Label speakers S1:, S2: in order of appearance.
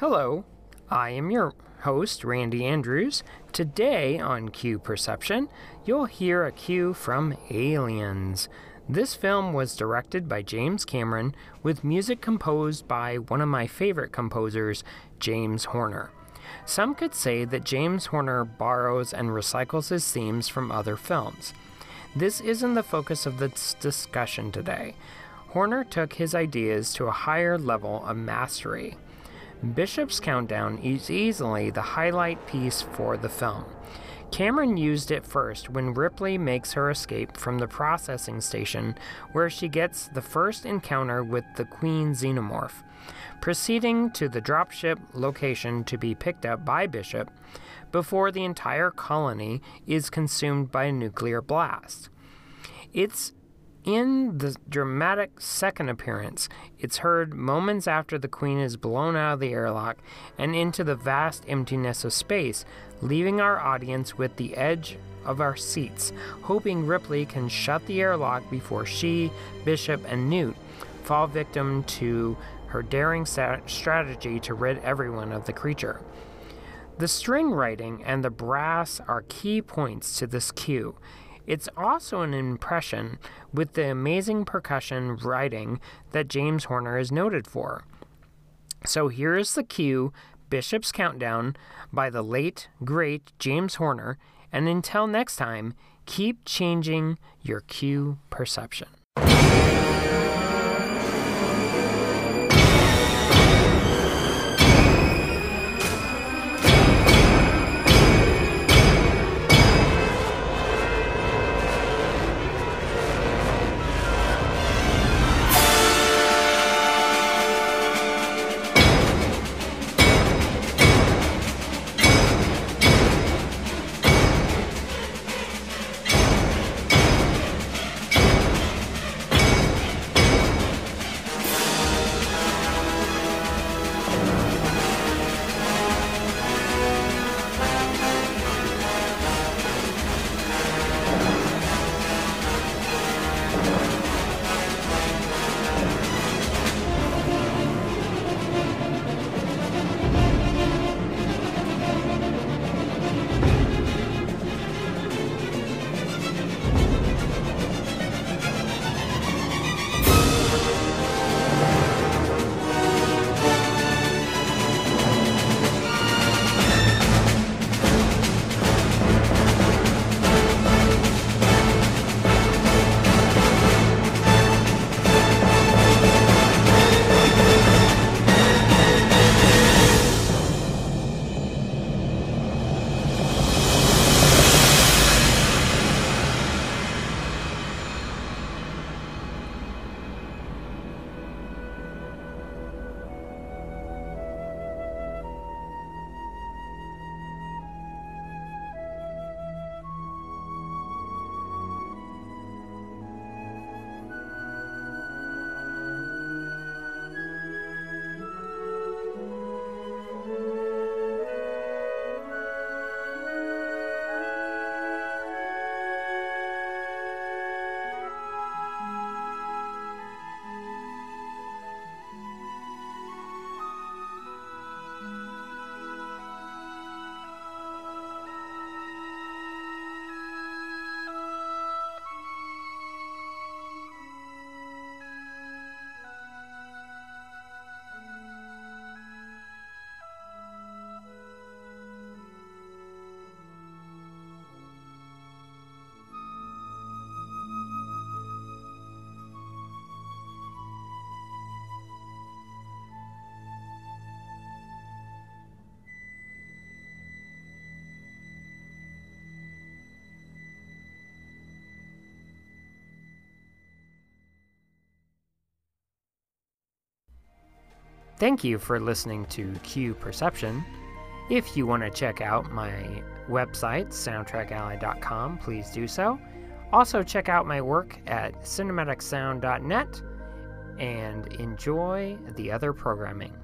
S1: Hello, I am your host, Randy Andrews. Today on Cue Perception, you'll hear a cue from Aliens. This film was directed by James Cameron with music composed by one of my favorite composers, James Horner. Some could say that James Horner borrows and recycles his themes from other films. This isn't the focus of this discussion today. Horner took his ideas to a higher level of mastery. Bishop's Countdown is easily the highlight piece for the film. Cameron used it first when Ripley makes her escape from the processing station where she gets the first encounter with the Queen Xenomorph. Proceeding to the dropship location to be picked up by Bishop before the entire colony is consumed by a nuclear blast. It's in the dramatic second appearance, it's heard moments after the Queen is blown out of the airlock and into the vast emptiness of space, leaving our audience with the edge of our seats, hoping Ripley can shut the airlock before she, Bishop, and Newt fall victim to her daring strategy to rid everyone of the creature. The string writing and the brass are key points to this cue. It's also an impression with the amazing percussion writing that James Horner is noted for. So here is the cue Bishop's Countdown by the late, great James Horner, and until next time, keep changing your cue perception. Thank you for listening to Cue Perception. If you want to check out my website, soundtrackally.com, please do so. Also, check out my work at cinematicsound.net and enjoy the other programming.